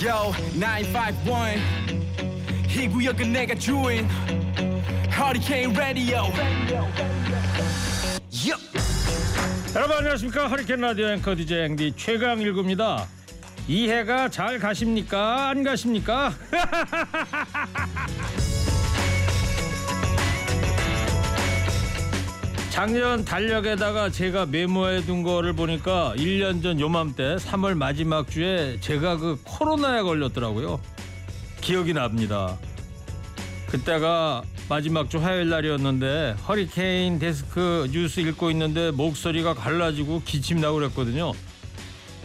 Yo 951 이 구역은 내가 주인 Hurricane Radio. Yup. 여러분 안녕하십니까? 허리케인 라디오 앵커 DJ 앵디 최강일구입니다. 이해가 잘 가십니까? 안 가십니까 작년 달력에다가 제가 메모해 둔 거를 보니까 1년 전 요맘때 3월 마지막 주에 제가 그 코로나에 걸렸더라고요 기억이 납니다 그때가 마지막 주 화요일 날이었는데 허리케인 데스크 뉴스 읽고 있는데 목소리가 갈라지고 기침 나고 그랬거든요.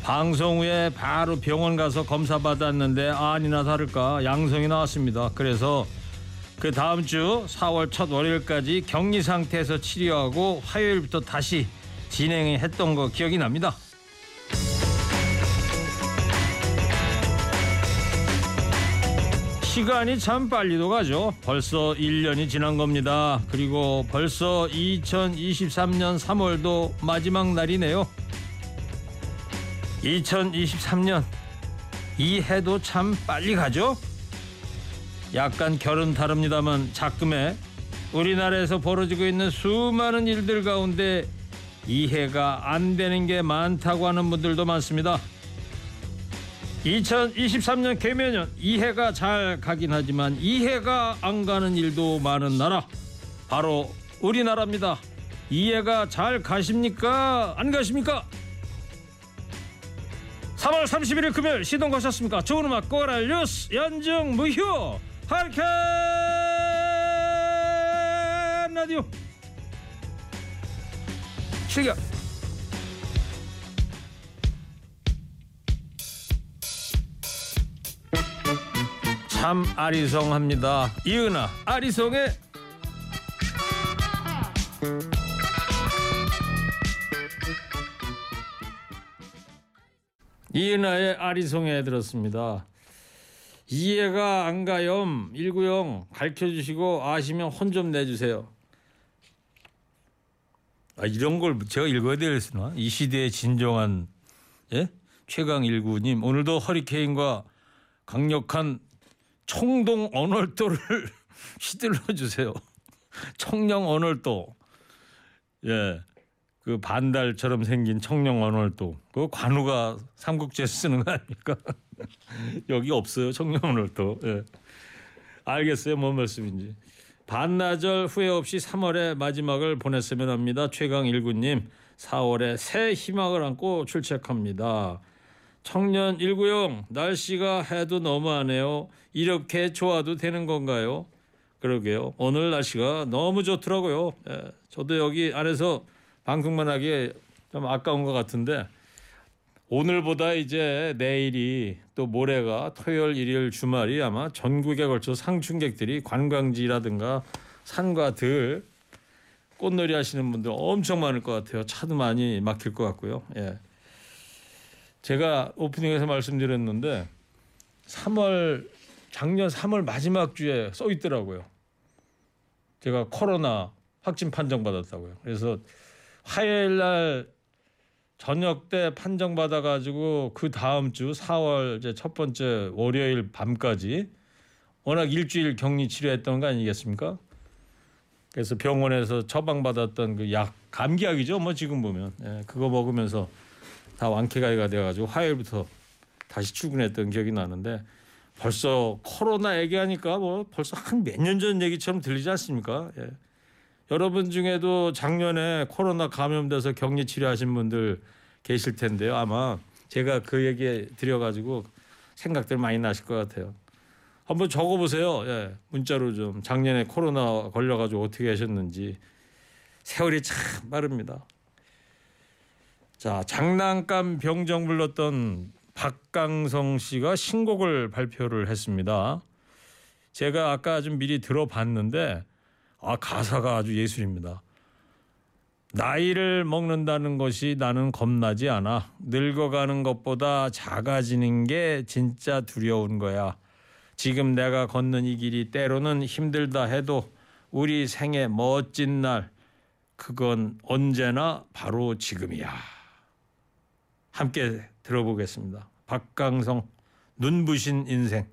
방송 후에 바로 병원 가서 검사 받았는데 아니나 다를까 양성이 나왔습니다. 그래서 그 다음 주 4월 첫 월요일까지 격리 상태에서 치료하고 화요일부터 다시 진행했던 거 기억이 납니다. 시간이 참 빨리도 가죠. 벌써 1년이 지난 겁니다. 그리고 벌써 2023년 3월도 마지막 날이네요. 2023년 이 해도 참 빨리 가죠. 약간 결은 다릅니다만 작금에 우리나라에서 벌어지고 있는 수많은 일들 가운데 이해가 안 되는 게 많다고 하는 분들도 많습니다. 2023년 개면년 이해가 잘 가긴 하지만 이해가 안 가는 일도 많은 나라 바로 우리나라입니다. 이해가 잘 가십니까? 안 가십니까? 3월 31일 금요일 시동 거셨습니까? 좋은 음악 꼬랄 뉴스 연중 무휴 할캔 라디오 출격 참 아리송합니다. 이은아 아리송의 이은아의 아리송에 들었습니다. 이해가 안 가요. 190 가르쳐 주시고 아시면 혼 좀 내주세요. 아, 이런 걸 제가 읽어야 되겠으나 이 시대의 진정한 예? 최강 19님 오늘도 허리케인과 강력한 청동 언월도를 휘둘러 주세요. 청령 언월도. 예. 그 반달처럼 생긴 청령 언월도. 그 관우가 삼국지에 쓰는 거 아닙니까? 여기 없어요. 청령 언월도. 예. 알겠어요. 뭔 말씀인지. 반나절 후회 없이 3월의 마지막을 보냈으면 합니다. 최강 일구님 4월에 새 희망을 안고 출첵합니다. 청년 190 날씨가 해도 너무하네요. 이렇게 좋아도 되는 건가요? 그러게요. 오늘 날씨가 너무 좋더라고요. 예, 저도 여기 안에서 방송만 하기에 좀 아까운 것 같은데 오늘보다 이제 내일이 또 모레가 토요일 일요일 주말이 아마 전국에 걸쳐 상충객들이 관광지라든가 산과 들 꽃놀이 하시는 분들 엄청 많을 것 같아요. 차도 많이 막힐 것 같고요. 예. 제가 오프닝에서 말씀드렸는데 3월 작년 3월 마지막 주에 써 있더라고요. 제가 코로나 확진 판정 받았다고요. 그래서 화요일 날 저녁 때 판정 받아 가지고 그 다음 주 4월 이제 첫 번째 월요일 밤까지 워낙 일주일 격리 치료했던 거 아니겠습니까? 그래서 병원에서 처방 받았던 그 약 감기약이죠. 뭐 지금 보면 예, 그거 먹으면서 다 완쾌가 돼가지고 화요일부터 다시 출근했던 기억이 나는데 벌써 코로나 얘기하니까 뭐 벌써 한 몇 년 전 얘기처럼 들리지 않습니까? 예. 여러분 중에도 작년에 코로나 감염돼서 격리 치료하신 분들 계실 텐데요. 아마 제가 그 얘기 드려가지고 생각들 많이 나실 것 같아요. 한번 적어보세요. 예. 문자로 좀 작년에 코로나 걸려가지고 어떻게 하셨는지 세월이 참 빠릅니다. 자 장난감 병정 불렀던 박강성 씨가 신곡을 발표를 했습니다. 제가 아까 좀 미리 들어봤는데 아 가사가 아주 예술입니다. 나이를 먹는다는 것이 나는 겁나지 않아. 늙어가는 것보다 작아지는 게 진짜 두려운 거야. 지금 내가 걷는 이 길이 때로는 힘들다 해도 우리 생애 멋진 날 그건 언제나 바로 지금이야. 함께 들어보겠습니다. 박강성 눈부신 인생.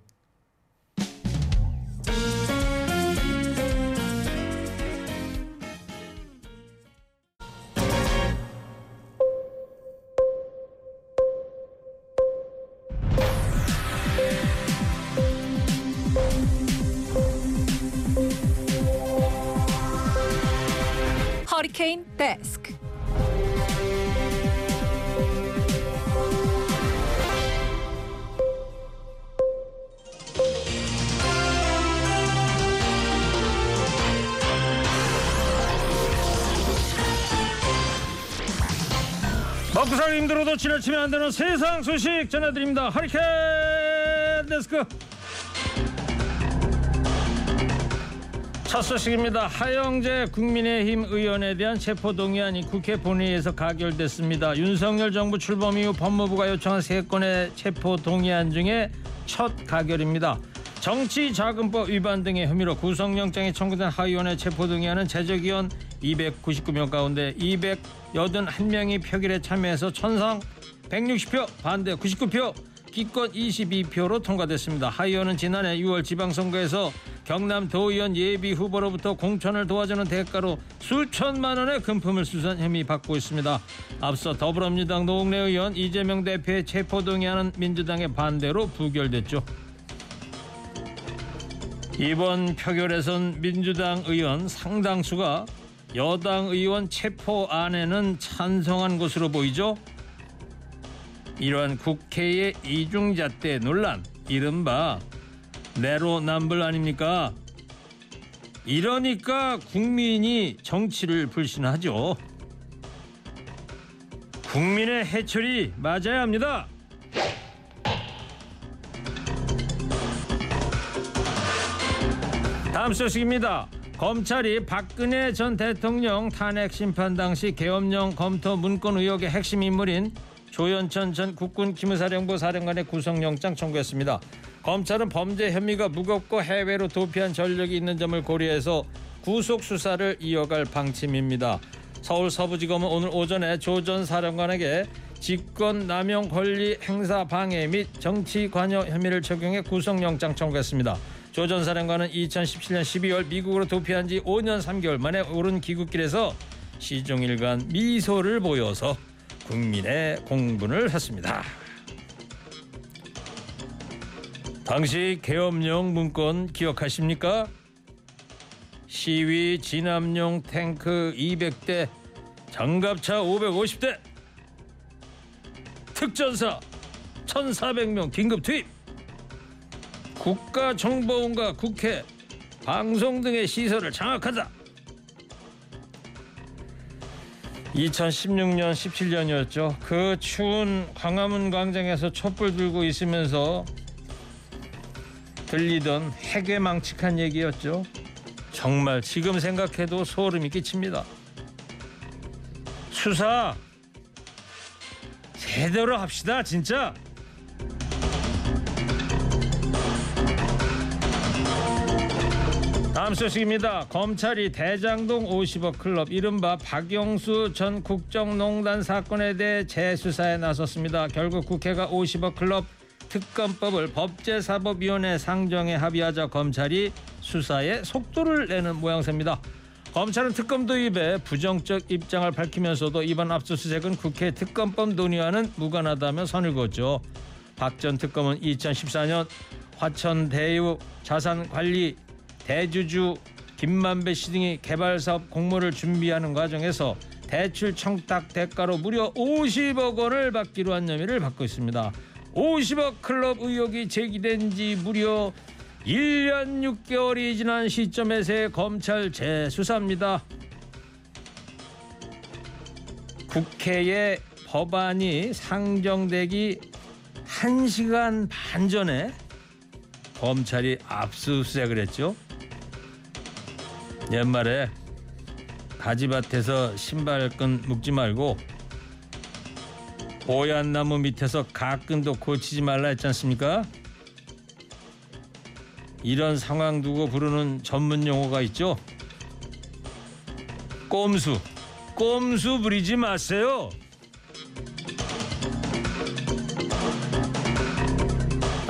세상 소식 전해드립니다. 하리케인 데스크. 첫 소식입니다. 하영재 국민의힘 의원에 대한 체포동의안이 국회 본회의에서 가결됐습니다. 윤석열 정부 출범 이후 법무부가 요청한 세 건의 체포동의안 중에 첫 가결입니다. 정치자금법 위반 등의 혐의로 구속영장이 청구된 하 의원의 체포동의안은 제적위원 299명 가운데 281명이 표결에 참여해서 천상 160표, 반대 99표, 기권 22표로 통과됐습니다. 하 의원은 지난해 6월 지방선거에서 경남 도의원 예비 후보로부터 공천을 도와주는 대가로 수천만 원의 금품을 수수한 혐의 받고 있습니다. 앞서 더불어민주당 노웅래 의원 이재명 대표의 체포 동의안은 민주당의 반대로 부결됐죠. 이번 표결에선 민주당 의원 상당수가 여당 의원 체포안에는 찬성한 것으로 보이죠. 이러한 국회의 이중잣대 논란, 이른바 내로남불 아닙니까? 이러니까 국민이 정치를 불신하죠. 국민의 해철이 맞아야 합니다. 다음 소식입니다. 검찰이 박근혜 전 대통령 탄핵 심판 당시 계엄령 검토 문건 의혹의 핵심 인물인 조현천 전 국군 기무사령부 사령관의 구속영장 청구했습니다. 검찰은 범죄 혐의가 무겁고 해외로 도피한 전력이 있는 점을 고려해서 구속 수사를 이어갈 방침입니다. 서울 서부지검은 오늘 오전에 조 전 사령관에게 직권 남용 권리 행사 방해 및 정치 관여 혐의를 적용해 구속영장 청구했습니다. 조 전 사령관은 2017년 12월 미국으로 도피한 지 5년 3개월 만에 오른 귀국길에서 시종일관 미소를 보여서 국민의 공분을 했습니다. 당시 계엄령 문건 기억하십니까? 시위 진압용 탱크 200대, 장갑차 550대, 특전사 1,400명 긴급 투입, 국가정보원과 국회, 방송 등의 시설을 장악하자. 2016년 17년이었죠. 그 추운 광화문 광장에서 촛불 들고 있으면서 들리던 해괴망측한 얘기였죠. 정말 지금 생각해도 소름이 끼칩니다. 수사 제대로 합시다, 진짜. 다음 소식입니다. 검찰이 대장동 50억 클럽 이른바 박영수 전 국정농단 사건에 대해 재수사에 나섰습니다. 결국 국회가 50억 클럽 특검법을 법제사법위원회 상정에 합의하자 검찰이 수사에 속도를 내는 모양새입니다. 검찰은 특검 도입에 부정적 입장을 밝히면서도 이번 압수수색은 국회 특검법 논의와는 무관하다며 선을 그었죠. 박 전 특검은 2014년 화천 대유 자산관리 대주주 김만배 씨 등이 개발 사업 공모를 준비하는 과정에서 대출 청탁 대가로 무려 50억 원을 받기로 한 혐의를 받고 있습니다. 50억 클럽 의혹이 제기된 지 무려 1년 6개월이 지난 시점에서의 검찰 재수사입니다. 국회에 법안이 상정되기 1시간 반 전에 검찰이 압수수색을 했죠. 옛말에 가지밭에서 신발끈 묶지 말고 보얀 나무 밑에서 가끈도 고치지 말라 했지 않습니까? 이런 상황 두고 부르는 전문 용어가 있죠. 꼼수. 꼼수 부리지 마세요.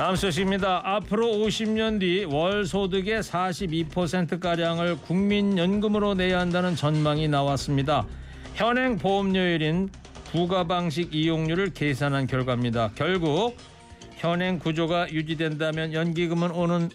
다음 소식입니다. 앞으로 50년 뒤 월 소득의 42%가량을 국민연금으로 내야 한다는 전망이 나왔습니다. 현행 보험료율인 부가 방식 이용률을 계산한 결과입니다. 결국 현행 구조가 유지된다면 연기금은 오는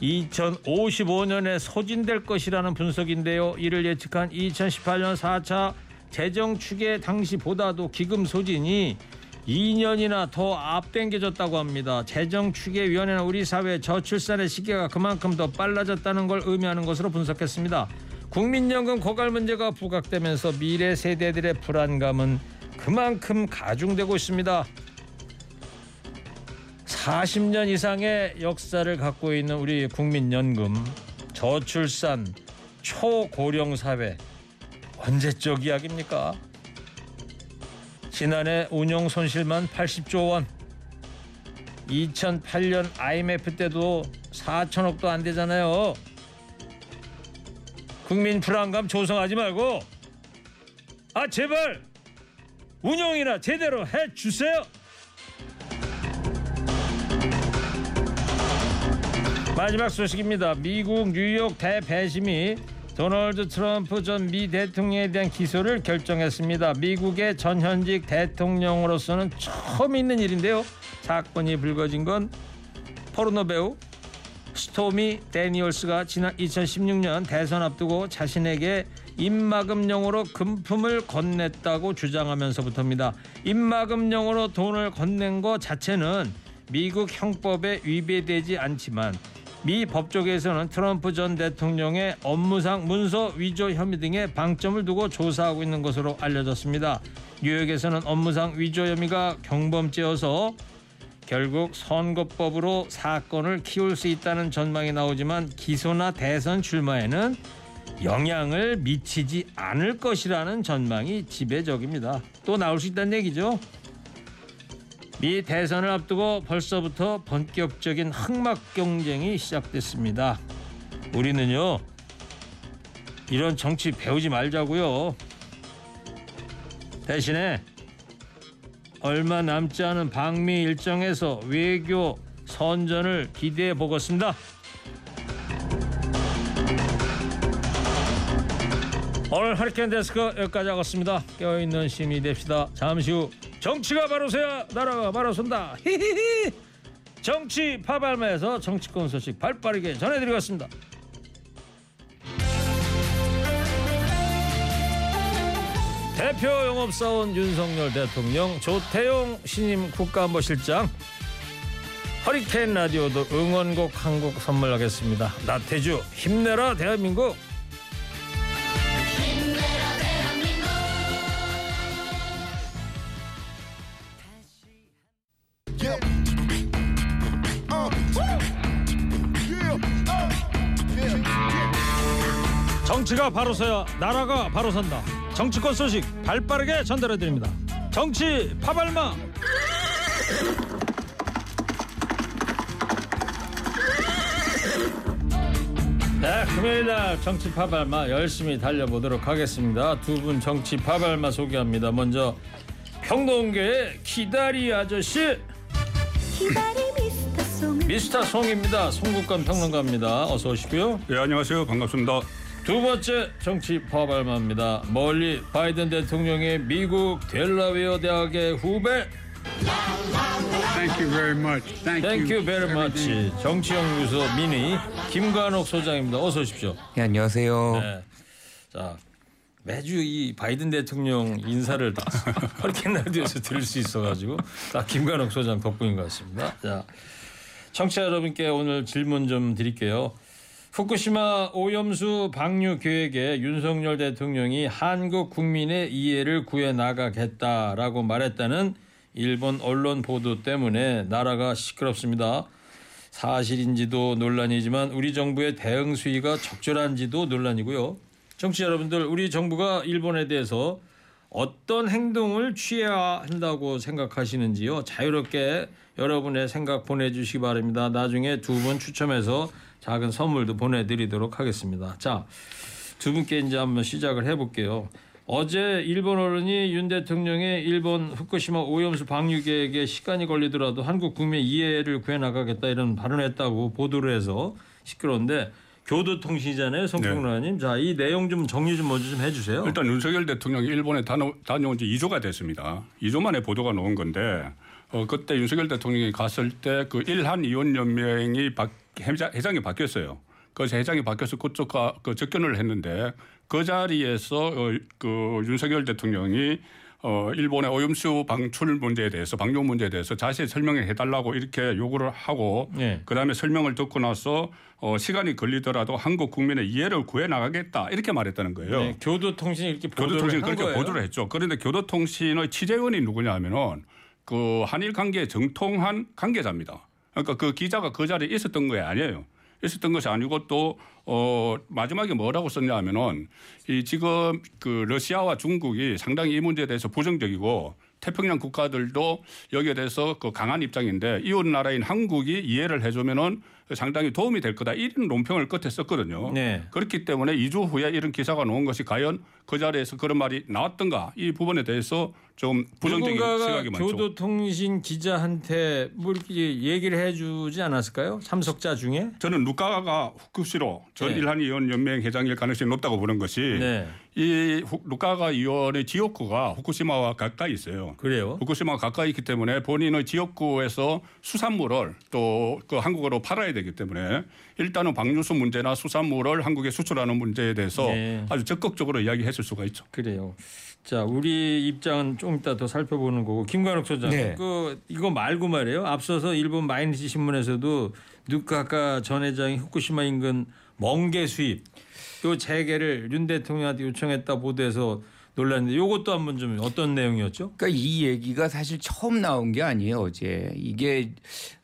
2055년에 소진될 것이라는 분석인데요. 이를 예측한 2018년 4차 재정 추계 당시보다도 기금 소진이 2년이나 더 앞당겨졌다고 합니다. 재정 추계위원회는 우리 사회 저출산의 시기가 그만큼 더 빨라졌다는 걸 의미하는 것으로 분석했습니다. 국민연금 고갈 문제가 부각되면서 미래 세대들의 불안감은 그만큼 가중되고 있습니다. 40년 이상의 역사를 갖고 있는 우리 국민연금 저출산 초고령 사회 언제적 이야기입니까? 지난해 운용 손실만 80조 원 2008년 IMF 때도 4천억도 안 되잖아요. 국민 불안감 조성하지 말고 아 제발 운영이나 제대로 해 주세요. 마지막 소식입니다. 미국 뉴욕 대배심이 도널드 트럼프 전 미 대통령에 대한 기소를 결정했습니다. 미국의 전 현직 대통령으로서는 처음 있는 일인데요. 사건이 불거진 건 포르노 배우 스토미 데니얼스가 지난 2016년 대선 앞두고 자신에게 입막음용으로 금품을 건넸다고 주장하면서부터입니다. 입막음용으로 돈을 건넨 것 자체는 미국 형법에 위배되지 않지만 미 법조계에서는 트럼프 전 대통령의 업무상 문서 위조 혐의 등의 방점을 두고 조사하고 있는 것으로 알려졌습니다. 뉴욕에서는 업무상 위조 혐의가 경범죄여서 결국 선거법으로 사건을 키울 수 있다는 전망이 나오지만 기소나 대선 출마에는 영향을 미치지 않을 것이라는 전망이 지배적입니다. 또 나올 수 있다는 얘기죠. 미 대선을 앞두고 벌써부터 본격적인 흑막 경쟁이 시작됐습니다. 우리는요 이런 정치 배우지 말자고요. 대신에 얼마 남지 않은 방미 일정에서 외교 선전을 기대해 보겠습니다. 오늘 하리케인 데스크 여기까지 하겠습니다. 깨어있는 시민이 됩시다. 잠시 후 정치가 바로 서야 나라가 바로 선다. 히히히. 정치 파발마에서 정치권 소식 발빠르게 전해드리겠습니다. 대표 영업사원 윤석열 대통령 조태용 신임 국가안보실장 허리케인 라디오도 응원곡 한 곡 선물하겠습니다. 나태주 힘내라 대한민국 바로 서야 나라가 바로 선다. 정치권 소식 발빠르게 전달해 드립니다. 정치 파발마. 네, 금요일 날 정치 파발마 열심히 달려보도록 하겠습니다. 두 분 정치 파발마 소개합니다. 먼저 평동교의 기다리 아저씨 기다리 미스터 송입니다. 송국감 평론가입니다. 어서 오시고요. 예 안녕하세요 반갑습니다. 두 번째 정치 파발마입니다. 멀리 바이든 대통령의 미국 델라웨어 대학의 후배 Thank you very much. Thank, thank you you. very much 정치연구소 민의 김관옥 소장입니다. 어서 오십시오. 네, 안녕하세요. 네. 자 매주 이 바이든 대통령 인사를 다 허리케인 라디오에서 들을 수 있어가지고 다 김관옥 소장 덕분인 것 같습니다. 자 청취자 여러분께 오늘 질문 좀 드릴게요. 후쿠시마 오염수 방류 계획에 윤석열 대통령이 한국 국민의 이해를 구해 나가겠다라고 말했다는 일본 언론 보도 때문에 나라가 시끄럽습니다. 사실인지도 논란이지만 우리 정부의 대응 수위가 적절한지도 논란이고요. 정치 여러분들 우리 정부가 일본에 대해서 어떤 행동을 취해야 한다고 생각하시는지요? 자유롭게 여러분의 생각 보내주시기 바랍니다. 나중에 두 분 추첨해서 작은 선물도 보내드리도록 하겠습니다. 자, 두 분께 이제 한번 시작을 해볼게요. 어제 일본 언론이 윤 대통령의 일본 후쿠시마 오염수 방류 계획에 시간이 걸리더라도 한국 국민 이해를 구해 나가겠다 이런 발언했다고 보도를 해서 시끄러운데 교도통신이잖아요, 송평라님. 자, 이 내용 좀 정리 좀 먼저 좀 해주세요. 일단 윤석열 대통령이 일본에 다녀, 다녀온 지 2주가 됐습니다. 2주 만에 보도가 나온 건데 어, 그때 윤석열 대통령이 갔을 때 그 일한 이원 연맹이 바, 회장, 회장이 바뀌었어요. 그래서 회장이 바뀌어서 그쪽과 그 접견을 했는데 그 자리에서 어, 그 윤석열 대통령이 어, 일본의 오염수 방출 문제에 대해서 방류 문제에 대해서 자세히 설명을 해달라고 이렇게 요구를 하고 네. 그다음에 설명을 듣고 나서 어, 시간이 걸리더라도 한국 국민의 이해를 구해 나가겠다 이렇게 말했다는 거예요. 네, 교도통신이 이렇게 보도를 교도통신 한 그렇게 거예요. 보도를 했죠. 그런데 교도통신의 취재원이 누구냐면은 그 한일 관계에 정통한 관계자입니다. 그러니까 그 기자가 그 자리에 있었던 게 아니에요. 있었던 것이 아니고 또 어, 마지막에 뭐라고 썼냐면은 이 지금 그 러시아와 중국이 상당히 이 문제에 대해서 부정적이고 태평양 국가들도 여기에 대해서 그 강한 입장인데 이웃 나라인 한국이 이해를 해주면은 상당히 도움이 될 거다 이런 논평을 끝에 썼거든요. 네. 그렇기 때문에 2주 후에 이런 기사가 나온 것이 과연 그 자리에서 그런 말이 나왔던가 이 부분에 대해서 좀 부정적인 시각이 많죠. 교도통신 기자한테 뭐 이렇게 얘기를 해주지 않았을까요? 참석자 중에? 저는 루카가 후쿠시로 전 네. 일한 의원 연맹 회장일 가능성이 높다고 보는 것이 네, 이 후- 루카가 의원의 지역구가 후쿠시마와 가까이 있어요. 그래요. 후쿠시마가 가까이 있기 때문에 본인의 지역구에서 수산물을 또 그 한국으로 팔아야 되기 때문에 일단은 방류수 문제나 수산물을 한국에 수출하는 문제에 대해서 네. 아주 적극적으로 이야기했을 수가 있죠. 그래요. 자, 우리 입장은 좀 이따 더 살펴보는 거고 김관욱 소장님, 네. 그 이거 말고 말이에요. 앞서서 일본 마이니치 신문에서도 누카카 전 회장이 후쿠시마 인근 멍게 수입 요 재개를 윤 대통령한테 요청했다 보도해서 논란인데 요것도 한번 좀 어떤 내용이었죠? 그러니까 이 얘기가 사실 처음 나온 게 아니에요 어제 이게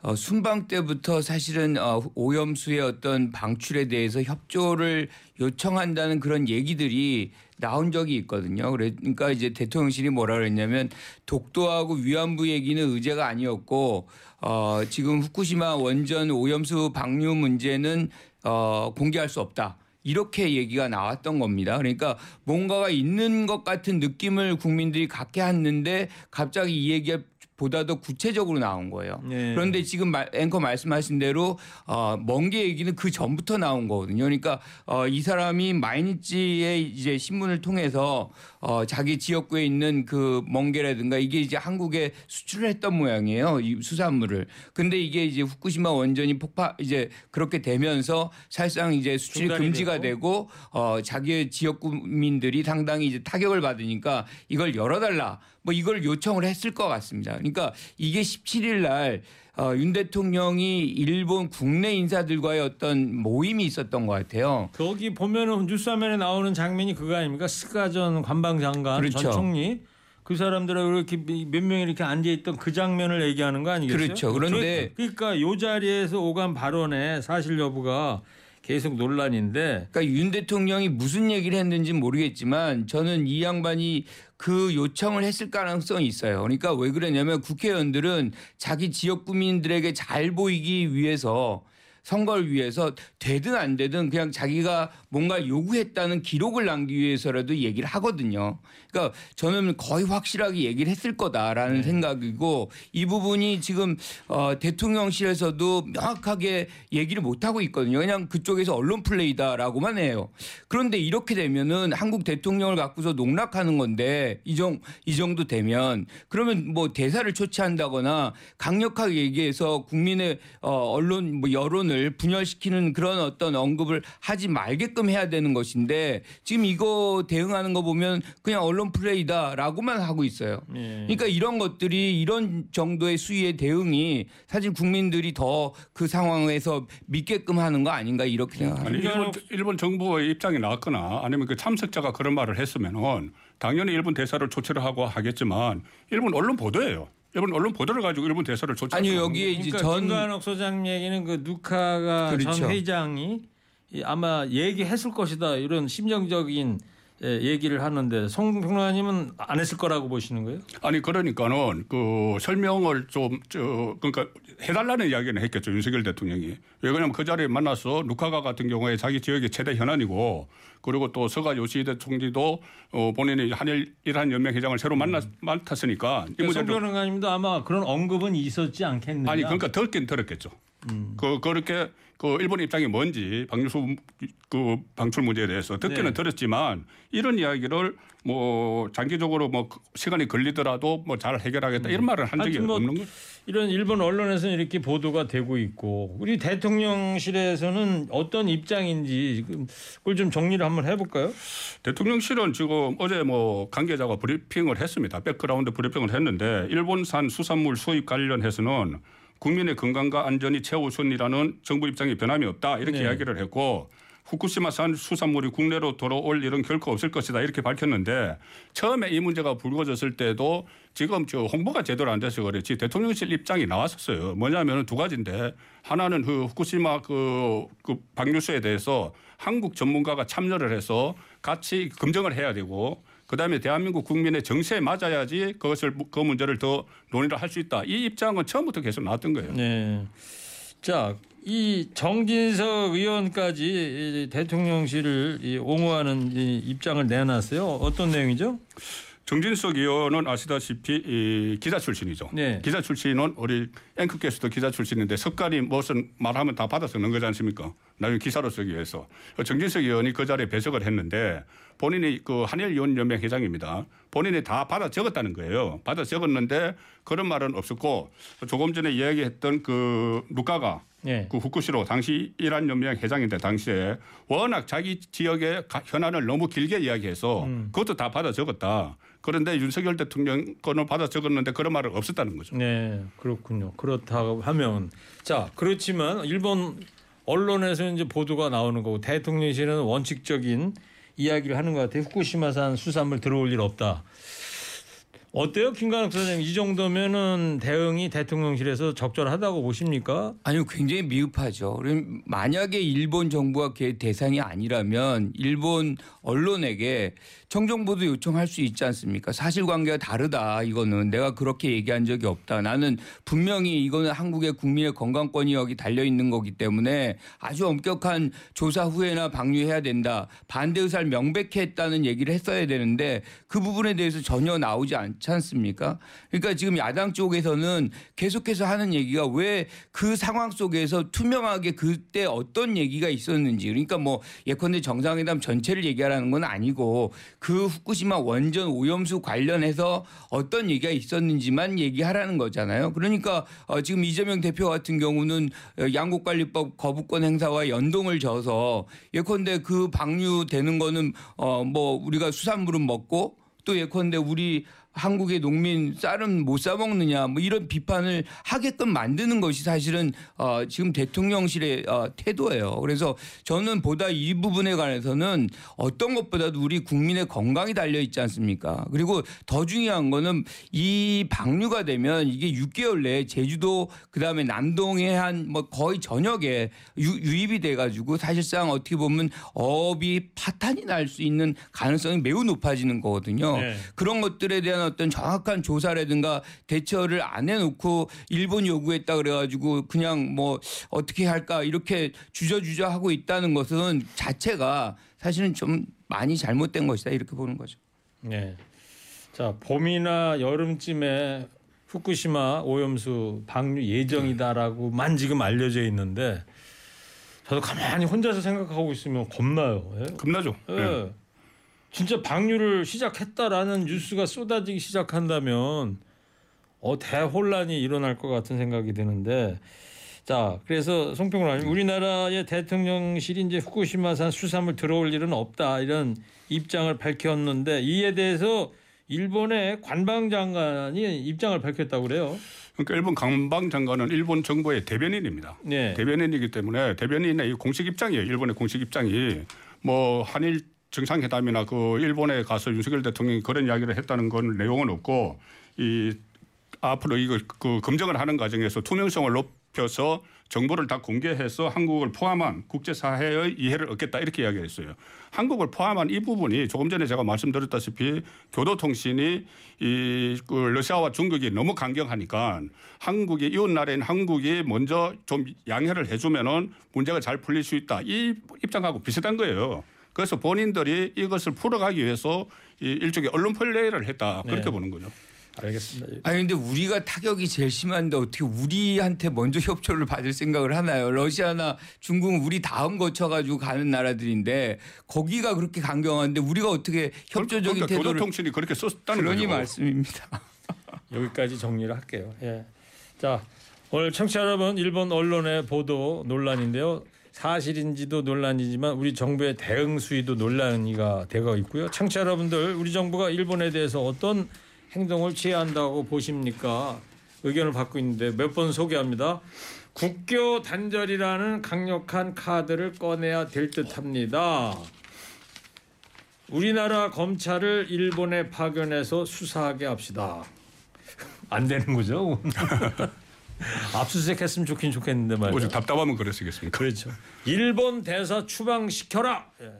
어, 순방 때부터 사실은 어, 오염수의 어떤 방출에 대해서 협조를 요청한다는 그런 얘기들이 나온 적이 있거든요. 그러니까 이제 대통령실이 뭐라 그랬냐면 독도하고 위안부 얘기는 의제가 아니었고 어, 지금 후쿠시마 원전 오염수 방류 문제는 어, 공개할 수 없다. 이렇게 얘기가 나왔던 겁니다. 그러니까 뭔가가 있는 것 같은 느낌을 국민들이 갖게 했는데 갑자기 이 얘기가 보다 더 구체적으로 나온 거예요. 네. 그런데 지금 말- 앵커 말씀하신 대로 어, 먼게 얘기는 그 전부터 나온 거거든요. 그러니까 어, 이 사람이 마이니치의 이제 신문을 통해서 어, 자기 지역구에 있는 그 멍게라든가 이게 이제 한국에 수출을 했던 모양이에요. 이 수산물을. 근데 이게 이제 후쿠시마 원전이 폭파 이제 그렇게 되면서 사실상 이제 수출이 금지가 되고. 되고 어, 자기의 지역구민들이 상당히 이제 타격을 받으니까 이걸 열어달라. 뭐 이걸 요청을 했을 것 같습니다. 그러니까 이게 17일 날 어, 윤 대통령이 일본 국내 인사들과의 어떤 모임이 있었던 것 같아요. 거기 보면은 뉴스화면에 나오는 장면이 그거 아닙니까? 스가 전 관방장관 그렇죠. 전 총리 그 사람들하고 이렇게 몇 명이 이렇게 앉아 있던 그 장면을 얘기하는 거 아니겠어요? 그렇죠. 그런데 그- 그러니까 요 자리에서 오간 발언의 사실 여부가 계속 논란인데 그러니까 윤 대통령이 무슨 얘기를 했는지 모르겠지만 저는 이 양반이 그 요청을 했을 가능성이 있어요. 그러니까 왜 그러냐면 국회의원들은 자기 지역 구민들에게 잘 보이기 위해서 선거를 위해서 되든 안 되든 그냥 자기가 뭔가 요구했다는 기록을 남기기 위해서라도 얘기를 하거든요. 그러니까 저는 거의 확실하게 얘기를 했을 거다라는 생각이고 이 부분이 지금 어, 대통령실에서도 명확하게 얘기를 못 하고 있거든요. 그냥 그쪽에서 언론 플레이다라고만 해요. 그런데 이렇게 되면은 한국 대통령을 갖고서 농락하는 건데 이, 정, 이 정도 되면 그러면 뭐 대사를 초치한다거나 강력하게 얘기해서 국민의 어, 언론 뭐 여론을 분열시키는 그런 어떤 언급을 하지 말게끔 해야 되는 것인데 지금 이거 대응하는 거 보면 그냥 언론 플레이다라고만 하고 있어요. 예. 그러니까 이런 것들이 이런 정도의 수위의 대응이 사실 국민들이 더 그 상황에서 믿게끔 하는 거 아닌가 이렇게 생각합니다. 아니 일본, 일본 정부의 입장이 나왔거나 아니면 그 참석자가 그런 말을 했으면은 당연히 일본 대사를 조치를 하고 하겠지만 일본 언론 보도예요. 일본 언론 보도를 가지고 일본 대사를 조치. 아니요 여기에 이제 그러니까 전 김관옥 소장 얘기는 그 누카가 그렇죠. 전 회장이 이 아마 얘기했을 것이다 이런 심정적인 예, 얘기를 하는데 송평론가님은 안 했을 거라고 보시는 거예요? 아니 그러니까는 그 설명을 좀 저 그러니까 해달라는 이야기는 했겠죠 윤석열 대통령이 왜 그러냐면 그 자리에 만나서 루카가 같은 경우에 자기 지역의 최대 현안이고 그리고 또 서가 요시히데 총리도 어 본인이 한일 일한 연맹 회장을 새로 만나 맡았으니까 이 문제를 좀- 송평론가님도 아마 그런 언급은 있었지 않겠느냐? 아니 그러니까 들긴 들었겠죠. 그 그렇게 그 일본 입장이 뭔지 방류수 그 방출 문제에 대해서 듣기는 네. 들었지만 이런 이야기를 뭐 장기적으로 뭐 시간이 걸리더라도 뭐 잘 해결하겠다 이런 말을 한 적이 뭐 없는 거. 이런 일본 언론에서는 이렇게 보도가 되고 있고 우리 대통령실에서는 어떤 입장인지 그걸 좀 정리를 한번 해볼까요? 대통령실은 지금 어제 뭐 관계자가 브리핑을 했습니다. 백그라운드 브리핑을 했는데 일본산 수산물 수입 관련해서는 국민의 건강과 안전이 최우선이라는 정부 입장이 변함이 없다 이렇게 네. 이야기를 했고 후쿠시마산 수산물이 국내로 들어올 일은 결코 없을 것이다 이렇게 밝혔는데 처음에 이 문제가 불거졌을 때도 지금 저 홍보가 제대로 안 돼서 그렇지 대통령실 입장이 나왔었어요. 뭐냐면 두 가지인데 하나는 그 후쿠시마 그, 그 방류수에 대해서 한국 전문가가 참여를 해서 같이 검증을 해야 되고 그다음에 대한민국 국민의 정세에 맞아야지 그것을 그 문제를 더 논의를 할 수 있다. 이 입장은 처음부터 계속 나왔던 거예요. 네. 자, 이 정진석 의원까지 이 대통령실을 이 옹호하는 이 입장을 내놨어요. 어떤 내용이죠? 정진석 의원은 아시다시피 이 기자 출신이죠. 네. 기자 출신은 우리 앵커께서도 기자 출신인데 석간이 무슨 말하면 다 받아서 넣은 거지 않습니까? 나중에 기사로 쓰기 위해서. 정진석 의원이 그 자리에 배석을 했는데 본인이 그 한일위원연맹 회장입니다. 본인이 다 받아 적었다는 거예요. 받아 적었는데 그런 말은 없었고 조금 전에 이야기했던 그 루카가 네. 그 후쿠시로 당시 이란 연맹 회장인데 당시에 워낙 자기 지역의 가- 현안을 너무 길게 이야기해서 음. 그것도 다 받아 적었다. 그런데 윤석열 대통령 거는 받아 적었는데 그런 말은 없었다는 거죠. 네, 그렇군요. 그렇다고 하면 자, 그렇지만 일본 언론에서 이제 보도가 나오는 거고 대통령실은 원칙적인 이야기를 하는 것 같아요. 후쿠시마산 수산물 들어올 일 없다. 어때요, 김관욱 선생님? 이 정도면은 대응이 대통령실에서 적절하다고 보십니까? 아니요, 굉장히 미흡하죠. 만약에 일본 정부가 그 대상이 아니라면 일본 언론에게 청정보도 요청할 수 있지 않습니까? 사실관계가 다르다. 이거는 내가 그렇게 얘기한 적이 없다. 나는 분명히 이거는 한국의 국민의 건강권이 여기 달려 있는 거기 때문에 아주 엄격한 조사 후에나 방류해야 된다. 반대 의사를 명백히 했다는 얘기를 했어야 되는데 그 부분에 대해서 전혀 나오지 않지 않습니까? 그러니까 지금 야당 쪽에서는 계속해서 하는 얘기가 왜 그 상황 속에서 투명하게 그때 어떤 얘기가 있었는지 그러니까 뭐 예컨대 정상회담 전체를 얘기하라는 건 아니고 그 후쿠시마 원전 오염수 관련해서 어떤 얘기가 있었는지만 얘기하라는 거잖아요. 그러니까 어 지금 이재명 대표 같은 경우는 어, 양국관리법 거부권 행사와 연동을 져서 예컨대 그 방류되는 거는 어 뭐 우리가 수산물은 먹고 또 예컨대 우리 한국의 농민 쌀은 못 사 먹느냐 뭐 이런 비판을 하게끔 만드는 것이 사실은 어 지금 대통령실의 어 태도예요. 그래서 저는 보다 이 부분에 관해서는 어떤 것보다도 우리 국민의 건강이 달려 있지 않습니까? 그리고 더 중요한 거는 이 방류가 되면 이게 6개월 내에 제주도 그다음에 남동해 한 뭐 거의 전역에 유, 유입이 돼 가지고 사실상 어떻게 보면 어업이 파탄이 날 수 있는 가능성이 매우 높아지는 거거든요. 네. 그런 것들에 대한 어떤 정확한 조사라든가 대처를 안 해놓고 일본 요구했다 그래가지고 그냥 뭐 어떻게 할까 이렇게 주저주저 하고 있다는 것은 자체가 사실은 좀 많이 잘못된 것이다 이렇게 보는 거죠. 네. 자, 봄이나 여름쯤에 후쿠시마 오염수 방류 예정이다라고만 지금 알려져 있는데 저도 가만히 혼자서 생각하고 있으면 겁나요. 예? 겁나죠. 예. 예. 진짜 방류를 시작했다라는 뉴스가 쏟아지기 시작한다면 어 대혼란이 일어날 것 같은 생각이 드는데 자 그래서 송평론님 우리나라의 대통령실이 이제 후쿠시마산 수산물 들어올 일은 없다 이런 입장을 밝혔는데 이에 대해서 일본의 관방장관이 입장을 밝혔다고 그래요. 그러니까 일본 관방장관은 일본 정부의 대변인입니다. 네. 대변인이기 때문에 대변인의 이 공식 입장이에요. 일본의 공식 입장이 뭐 한일 정상회담이나 그 일본에 가서 윤석열 대통령이 그런 이야기를 했다는 건 내용은 없고 이 앞으로 이걸 그 검증을 하는 과정에서 투명성을 높 펴서 정보를 다 공개해서 한국을 포함한 국제사회의 이해를 얻겠다 이렇게 이야기했어요. 한국을 포함한 이 부분이 조금 전에 제가 말씀드렸다시피 교도통신이 이 그 러시아와 중국이 너무 강경하니까 한국이 이웃 나라인 한국이 먼저 좀 양해를 해주면은 문제가 잘 풀릴 수 있다 이 입장하고 비슷한 거예요. 그래서 본인들이 이것을 풀어가기 위해서 이 일종의 언론 플레이를 했다 그렇게 네. 보는 거죠. 알겠습니다. 아니 근데 우리가 타격이 제일 심한데 어떻게 우리한테 먼저 협조를 받을 생각을 하나요? 러시아나 중국은 우리 다음 거쳐 가지고 가는 나라들인데 거기가 그렇게 강경한데 우리가 어떻게 협조적인 그러니까 태도를 교도통신이 그렇게 썼다는 그러니 거죠. 말씀입니다. 여기까지 정리를 할게요. 예. 자, 오늘 청취자 여러분 일본 언론의 보도 논란인데요. 사실인지도 논란이지만 우리 정부의 대응 수위도 논란이가 되고 있고요. 청취자 여러분들 우리 정부가 일본에 대해서 어떤 행동을 취해야 한다고 보십니까? 의견을 받고 있는데 몇 번 소개합니다. 국교 단절이라는 강력한 카드를 꺼내야 될 듯합니다. 우리나라 검찰을 일본에 파견해서 수사하게 합시다. 안 되는 거죠? 압수수색했으면 좋긴 좋겠는데 말이야. 오직 답답하면 그러시겠습니까? 그렇죠. 일본 대사 추방시켜라. 예.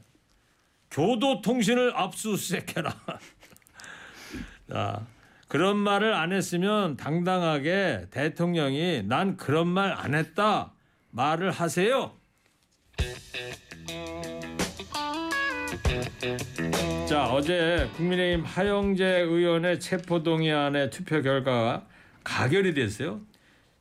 교도통신을 압수수색해라. 자, 그런 말을 안 했으면 당당하게 대통령이 난 그런 말 안 했다 말을 하세요. 자 어제 국민의힘 하영재 의원의 체포동의안의 투표 결과가 가결이 됐어요.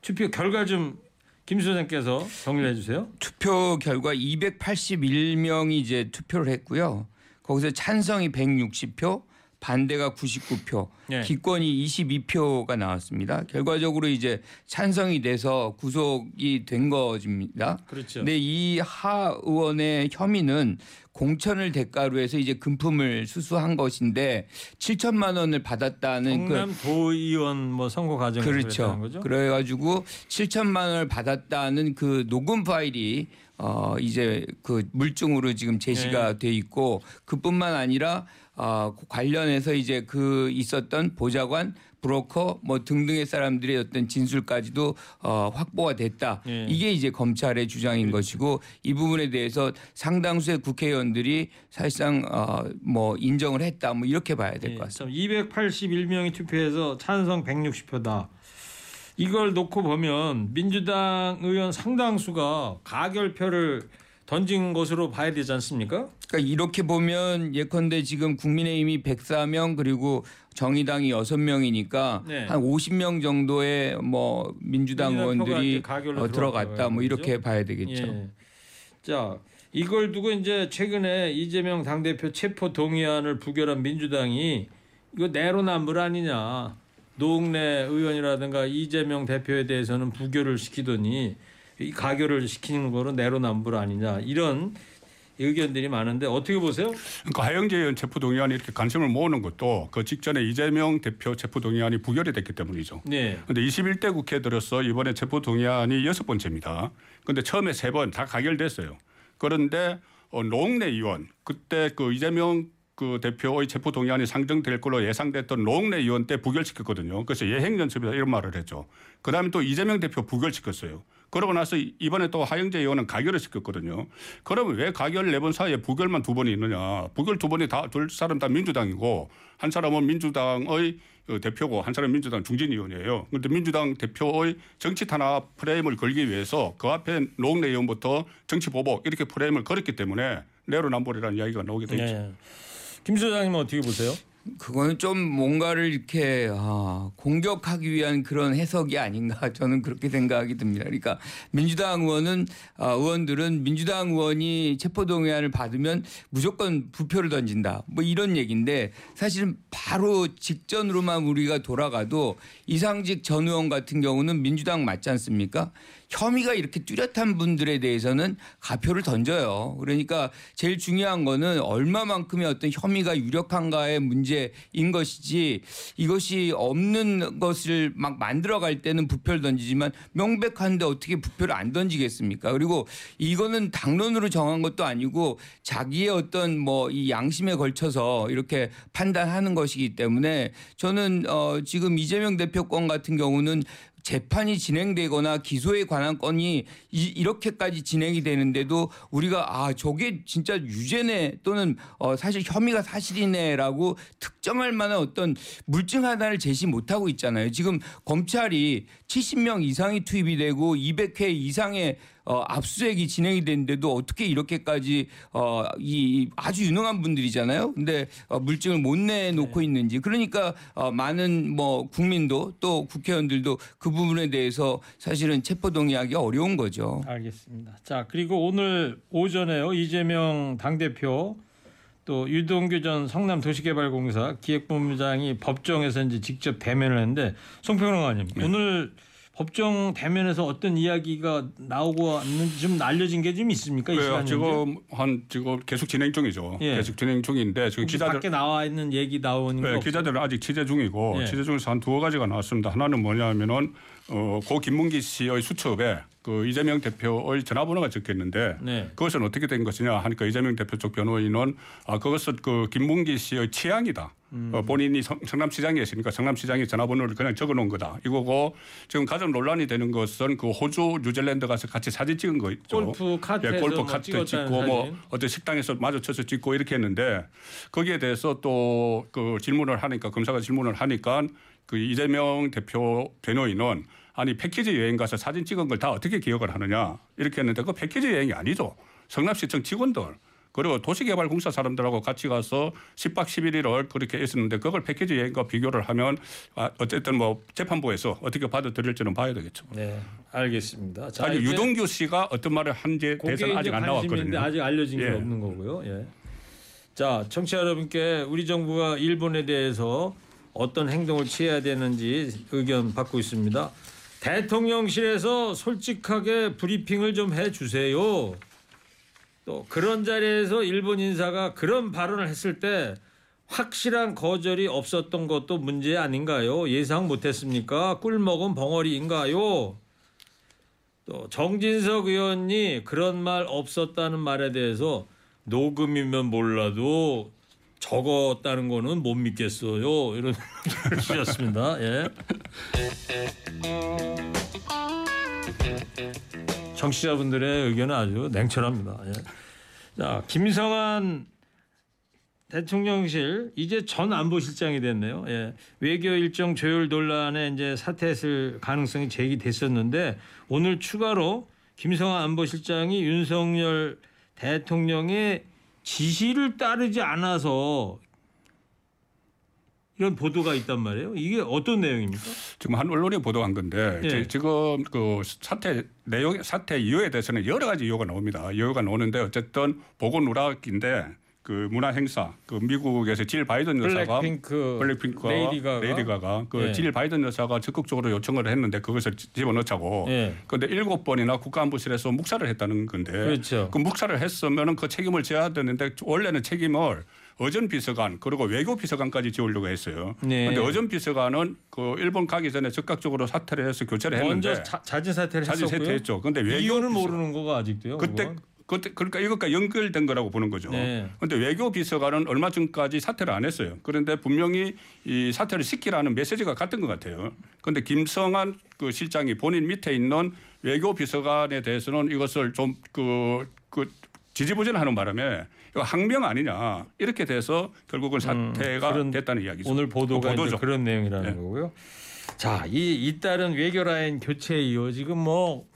투표 결과 좀 김 소장께서 정리해 주세요. 투표 결과 281명이 이제 투표를 했고요. 거기서 찬성이 160표, 반대가 99표, 예. 기권이 22표가 나왔습니다. 결과적으로 이제 찬성이 돼서 구속이 된 것입니다. 그렇죠. 근데 이 하 의원의 혐의는 공천을 대가로 해서 이제 금품을 수수한 것인데 7천만 원을 받았다는 그 경남 도의원 뭐 선거 과정에서 그렇죠. 거죠. 그래가지고 7천만 원을 받았다는 그 녹음 파일이 어 이제 그 물증으로 지금 제시가 네. 돼 있고 그뿐만 아니라 어 관련해서 이제 그 있었던 보좌관 브로커 뭐 등등의 사람들의 어떤 진술까지도 어 확보가 됐다. 예. 이게 이제 검찰의 주장인 것이고 이 부분에 대해서 상당수의 국회의원들이 사실상 어 뭐 인정을 했다. 뭐 이렇게 봐야 될 것 같습니다. 281명이 투표해서 찬성 160표다. 이걸 놓고 보면 민주당 의원 상당수가 가결표를 던진 것으로 봐야 되지 않습니까? 그러니까 이렇게 보면 예컨대 지금 국민의힘이 104명 그리고 정의당이 6명이니까 네. 한 50명 정도의 뭐 민주당 의원들이 어, 들어갔다 뭐 이렇게? 봐야 되겠죠. 예. 자, 이걸 두고 이제 최근에 이재명 당대표 체포 동의안을 부결한 민주당이 이거 내로남불 아니냐. 노웅래 의원이라든가 이재명 대표에 대해서는 부결을 시키더니 이 가결을 시키는 거로 내로남불 아니냐. 이런 의견들이 많은데 어떻게 보세요? 그러니까 하영재 의원 체포동의안이 이렇게 관심을 모으는 것도 그 직전에 이재명 대표 체포동의안이 부결이 됐기 때문이죠. 네. 근데 21대 국회 들어서 이번에 체포동의안이 여섯 번째입니다. 근데 처음에 세 번 다 가결됐어요. 그런데 어, 노웅래 의원 그때 그 이재명 그 대표의 체포동의안이 상정될 걸로 예상됐던 노웅래 의원 때 부결시켰거든요. 그래서 예행연습이다 이런 말을 했죠. 그다음에 또 이재명 대표 부결시켰어요. 그러고 나서 이번에 또 하영재 의원은 가결을 시켰거든요. 그러면 왜 가결 네 번 사이에 부결만 두 번이 있느냐. 부결 두 번이 다 둘 사람 다 민주당이고 한 사람은 민주당의 어, 대표고 한 사람은 민주당 중진위원이에요. 그런데 민주당 대표의 정치 탄압 프레임을 걸기 위해서 그 앞에 노웅래 의원부터 정치 보복 이렇게 프레임을 걸었기 때문에 내로남불이라는 이야기가 나오게 돼 있죠. 네. 김 소장님은 어떻게 보세요? 그거는 좀 뭔가를 이렇게 아, 공격하기 위한 그런 해석이 아닌가 저는 그렇게 생각이 듭니다. 그러니까 민주당 의원은 아, 의원들은 민주당 의원이 체포동의안을 받으면 무조건 부표를 던진다. 뭐 이런 얘기인데 사실은 바로 직전으로만 우리가 돌아가도 이상직 전 의원 같은 경우는 민주당 맞지 않습니까? 혐의가 이렇게 뚜렷한 분들에 대해서는 가표를 던져요. 그러니까 제일 중요한 거는 얼마만큼의 어떤 혐의가 유력한가의 문제인 것이지 이것이 없는 것을 막 만들어갈 때는 부표를 던지지만 명백한데 어떻게 부표를 안 던지겠습니까? 그리고 이거는 당론으로 정한 것도 아니고 자기의 어떤 뭐 이 양심에 걸쳐서 이렇게 판단하는 것이기 때문에 저는 어 지금 이재명 대표권 같은 경우는 재판이 진행되거나 기소에 관한 건이 이, 이 렇게까지 진행이 되는데도 우리가 아 저게 진짜 유죄네 또는 어, 사실 혐의가 사실이네라고 특정할 만한 어떤 물증 하나를 제시 못하고 있잖아요. 지금 검찰이 70명 이상이 투입이 되고 200회 이상의 어, 압수수색이 진행이 됐는데도 어떻게 이렇게까지 어, 이 아주 유능한 분들이잖아요. 근데 어, 물증을 못 내놓고 네. 있는지 그러니까 어, 많은 뭐 국민도 또 국회의원들도 그 부분에 대해서 사실은 체포동의하기 어려운 거죠. 알겠습니다. 자 그리고 오늘 오전에요 이재명 당 대표 또 유동규 전 성남도시개발공사 기획본부장이 법정에서 이제 직접 대면을 했는데 송평론가님 오늘 법정 대면에서 어떤 이야기가 나오고 왔는지 좀 알려진 게 좀 있습니까? 이 그래요. 지금 한 지금 계속 진행 중이죠. 예. 계속 진행 중인데 지금 기자들 밖에 나와 있는 얘기 나오는 네, 거 기자들은 아직 취재 중이고 예. 취재 중에서 한 두어 가지가 나왔습니다. 하나는 뭐냐면은 어, 고 김문기 씨의 수첩에 그 이재명 대표의 전화번호가 적혀 있는데 네. 그것은 어떻게 된 것이냐 하니까 이재명 대표 쪽 변호인은 아 그것은 그 김문기 씨의 취향이다. 음. 어, 본인이 성, 성남시장이었으니까 성남시장이 전화번호를 그냥 적어놓은 거다. 이거고 지금 가장 논란이 되는 것은 그 호주 뉴질랜드 가서 같이 사진 찍은 거 있죠. 골프 카트에서 예, 골프 뭐 카트 찍었다는 찍고 뭐 사진. 어떤 식당에서 마주쳐서 찍고 이렇게 했는데 거기에 대해서 또 그 질문을 하니까 검사가 질문을 하니까 그 이재명 대표 변호인은 아니 패키지 여행 가서 사진 찍은 걸 다 어떻게 기억을 하느냐 이렇게 했는데 그 패키지 여행이 아니죠. 성남시청 직원들 그리고 도시개발공사 사람들하고 같이 가서 10박 11일을 그렇게 있었는데 그걸 패키지 여행과 비교를 하면 아, 어쨌든 뭐 재판부에서 어떻게 받아들일지는 봐야 되겠죠. 네, 알겠습니다. 자, 이제 유동규 씨가 어떤 말을 그게 대해서는 아직 안 나왔거든요. 아직 알려진 게 예. 없는 거고요. 예. 자, 청취자 여러분께 우리 정부가 일본에 대해서 어떤 행동을 취해야 되는지 의견 받고 있습니다. 대통령실에서 솔직하게 브리핑을 좀 해 주세요. 또 그런 자리에서 일본 인사가 그런 발언을 했을 때 확실한 거절이 없었던 것도 문제 아닌가요? 예상 못했습니까? 꿀 먹은 벙어리인가요? 또 정진석 의원이 그런 말 없었다는 말에 대해서 녹음이면 몰라도 적었다는 거는 못 믿겠어요. 이런 주셨습니다. 예. 청취자분들의 의견은 아주 냉철합니다. 예. 자, 김성한 대통령실 이제 전 안보실장이 됐네요. 예. 외교 일정 조율 논란에 이제 사퇴했을 가능성이 제기됐었는데 오늘 추가로 김성한 안보실장이 윤석열 대통령의 지시를 따르지 않아서 이런 보도가 있단 말이에요. 이게 어떤 내용입니까? 지금 한 언론이 보도한 건데 예. 지- 지금 그 사태 내용 사태 이유에 대해서는 여러 가지 이유가 나옵니다. 이유가 나오는데 어쨌든 보고 누락인데 그 문화 행사 그 미국에서 질 바이든 여사가 블랙핑크, 블랙핑크와 레이디 가가. 레이디 가가 그 예. 질 바이든 여사가 적극적으로 요청을 했는데 그것을 집어넣자고. 예. 그런데 일곱 번이나 국가안보실에서 묵살을 했다는 건데. 그렇죠. 그 묵살을 했으면은 그 책임을 져야 되는데 원래는 책임을 어전 비서관 그리고 외교 비서관까지 지우려고 했어요. 네. 그런데 어전 비서관은 그 일본 가기 전에 적극적으로 사퇴를 해서 교체를 했는데 먼저 자, 자진 사퇴를 자진 했었고요. 사퇴했죠. 그런데 외교 이유는 비서- 모르는 거가 아직도요. 그때 그건? 그러니까 이것과 연결된 거라고 보는 거죠. 네. 그런데 외교 비서관은 얼마 전까지 사퇴를 안 했어요. 그런데 분명히 이 사퇴를 시키라는 메시지가 같은 것 같아요. 그런데 김성한 그 실장이 본인 밑에 있는 외교 비서관에 대해서는 이것을 좀그 그 지지부진하는 바람에 이거 항명 아니냐 이렇게 돼서 결국은 사퇴가 음, 됐다는 이야기죠. 오늘 보도가 그. 그런 내용이라는 네. 거고요. 자, 이 잇따른 외교 라인 교체 이후 지금 뭐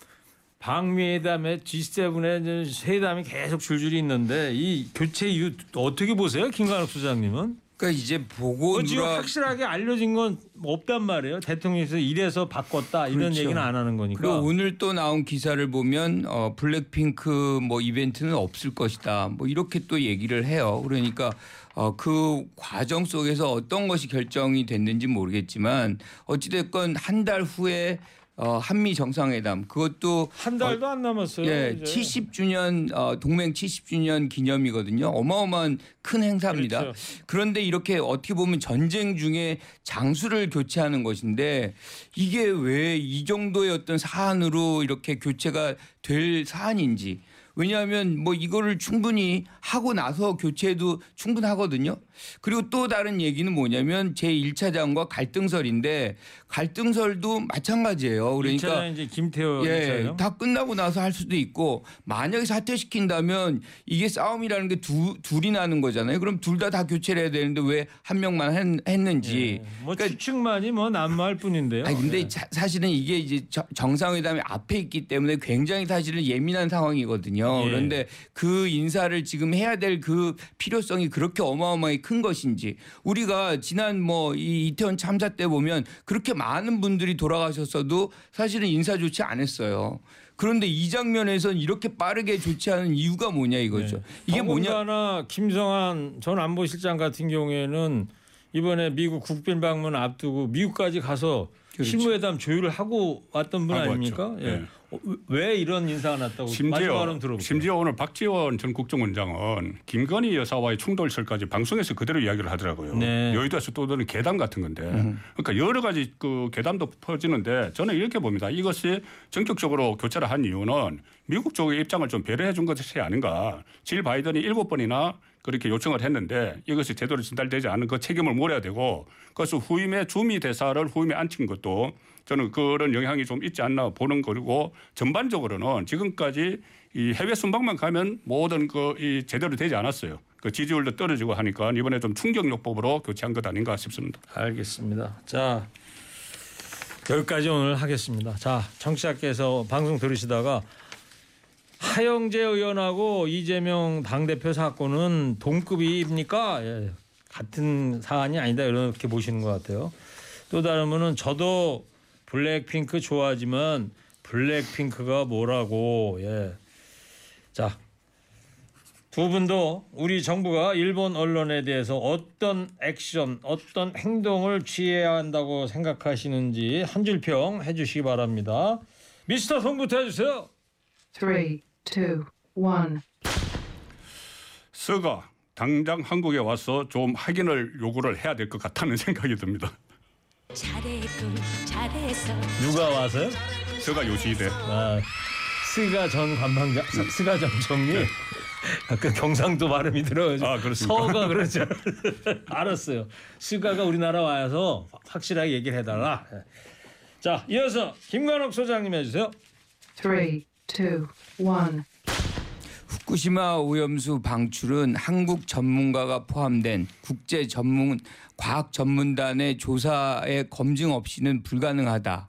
방미회담에 G7의 회담이 계속 줄줄이 있는데 이 교체 이후 어떻게 보세요, 김관욱 소장님은? 그러니까 이제 보고 그 지금 누락 확실하게 알려진 건 없단 말이에요. 대통령에서 이래서 바꿨다 이런 그렇죠. 얘기는 안 하는 거니까. 그리고 오늘 또 나온 기사를 보면 어, 블랙핑크 뭐 이벤트는 없을 것이다. 뭐 이렇게 또 얘기를 해요. 그러니까 어, 그 과정 속에서 어떤 것이 결정이 됐는지 모르겠지만 어찌됐건 한 달 후에 어, 한미 정상회담 그것도 한 달도 안 남았어요. 예, 이제. 70주년 어, 동맹 70주년 기념이거든요. 어마어마한 큰 행사입니다. 그렇죠. 그런데 이렇게 어떻게 보면 전쟁 중에 장수를 교체하는 것인데 이게 왜 이 정도의 어떤 사안으로 이렇게 교체가 될 사안인지 왜냐하면 뭐 이거를 충분히 하고 나서 교체해도 충분하거든요. 그리고 또 다른 얘기는 뭐냐면 제 1차 장과 갈등설인데 갈등설도 마찬가지예요. 그러니까 이제 김태호 예. 다 끝나고 나서 할 수도 있고 만약에 사퇴시킨다면 이게 싸움이라는 게 두, 둘이 나는 거잖아요. 그럼 둘 다다 교체를 해야 되는데 왜 한 명만 했, 했는지. 뭐 그러니까 추측만이 뭐 난무할 뿐인데요. 아니 근데 예. 자- 사실은 이게 이제 저- 정상회담이 앞에 있기 때문에 굉장히 사실은 예민한 상황이거든요. 예. 그런데 그 인사를 지금 해야 될 그 필요성이 그렇게 어마어마하게 큰 것인지 우리가 지난 뭐 이 이태원 참사 때 보면 그렇게 많은 분들이 돌아가셨어도 사실은 인사 조치 안 했어요. 그런데 이 장면에선 이렇게 빠르게 조치하는 이유가 뭐냐 이거죠. 이게 뭐냐? 김성한 전 안보실장 같은 경우에는 이번에 미국 국빈 방문 앞두고 미국까지 가서 그렇죠. 실무회담 조율을 하고 왔던 분 하고 아닙니까? 왔죠. 예. 예. 어, 왜 이런 인사가 났다고 심지어. 심지어 오늘 박지원 전 국정원장은 김건희 여사와의 충돌설까지 방송에서 그대로 이야기를 하더라고요. 네. 여의도에서 떠드는 계담 같은 건데, 그러니까 여러 가지 그 계담도 퍼지는데 저는 이렇게 봅니다. 이것이 전격적으로 교체를 한 이유는 미국 쪽의 입장을 좀 배려해 준 것이 아닌가. 질 바이든이 일곱 번이나 그렇게 요청을 했는데 이것이 제대로 전달되지 않은 그 책임을 물어야 되고 그래서 후임의 주미 대사를 후임에 앉힌 것도 저는 그런 영향이 좀 있지 않나 보는 거고 전반적으로는 지금까지 이 해외 순방만 가면 모든 그 이 제대로 되지 않았어요. 그 지지율도 떨어지고 하니까 이번에 좀 충격요법으로 교체한 것 아닌가 싶습니다. 알겠습니다. 자 여기까지 오늘 하겠습니다. 자 청취자께서 방송 들으시다가 하영재 의원하고 이재명 당대표 사건은 동급입니까? 예, 같은 사안이 아니다 이렇게 보시는 것 같아요. 또 다른 분은 저도 블랙핑크 좋아하지만 블랙핑크가 뭐라고 예. 자. 두 분도 우리 정부가 일본 언론에 대해서 어떤 액션, 어떤 행동을 취해야 한다고 생각하시는지 한 줄평 해주시기 바랍니다. 미스터 송부터 해주세요. Three, two, one. 서가 당장 한국에 와서 좀 확인을 요구를 해야 될 것 같다는 생각이 듭니다. 잘했군 잘했어 누가 와서요? 서가 요시히데. 아, 스가 전 관방장, 스가 전 총리. 아까 경상도 발음이 들어가지고 아, 그렇습니까? 서가 그러죠. 알았어요. 스가가 우리나라 와서 확실하게 얘기를 해달라. 예. 자, 이어서 김관옥 소장님 해주세요. Three, two, one. 후쿠시마 오염수 방출은 한국 전문가가 포함된 국제 전문 과학 전문단의 조사에 검증 없이는 불가능하다.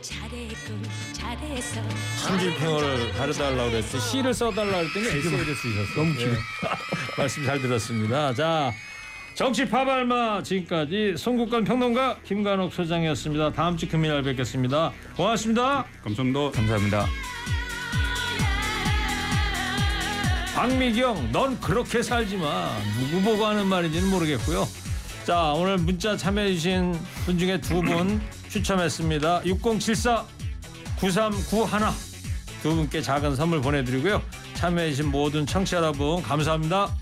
잘했군 잘했어 한줄 평을 가르달라고 그랬지 시를 써달라고 그랬더니 에세이를 쓰셨어. 너무 길어. 말씀 잘 들었습니다. 자, 정치 파발마 지금까지 송국관 평론가 김관옥 소장이었습니다. 다음 주 금요일 뵙겠습니다. 고맙습니다. 감사합니다. 감사합니다. 박미경, 넌 그렇게 살지 마. 누구 보고 하는 말인지는 모르겠고요. 자, 오늘 문자 참여해주신 분 중에 두 분 추첨했습니다. 6074 9391 두 분께 작은 선물 보내드리고요. 참여해주신 모든 청취자 여러분 감사합니다.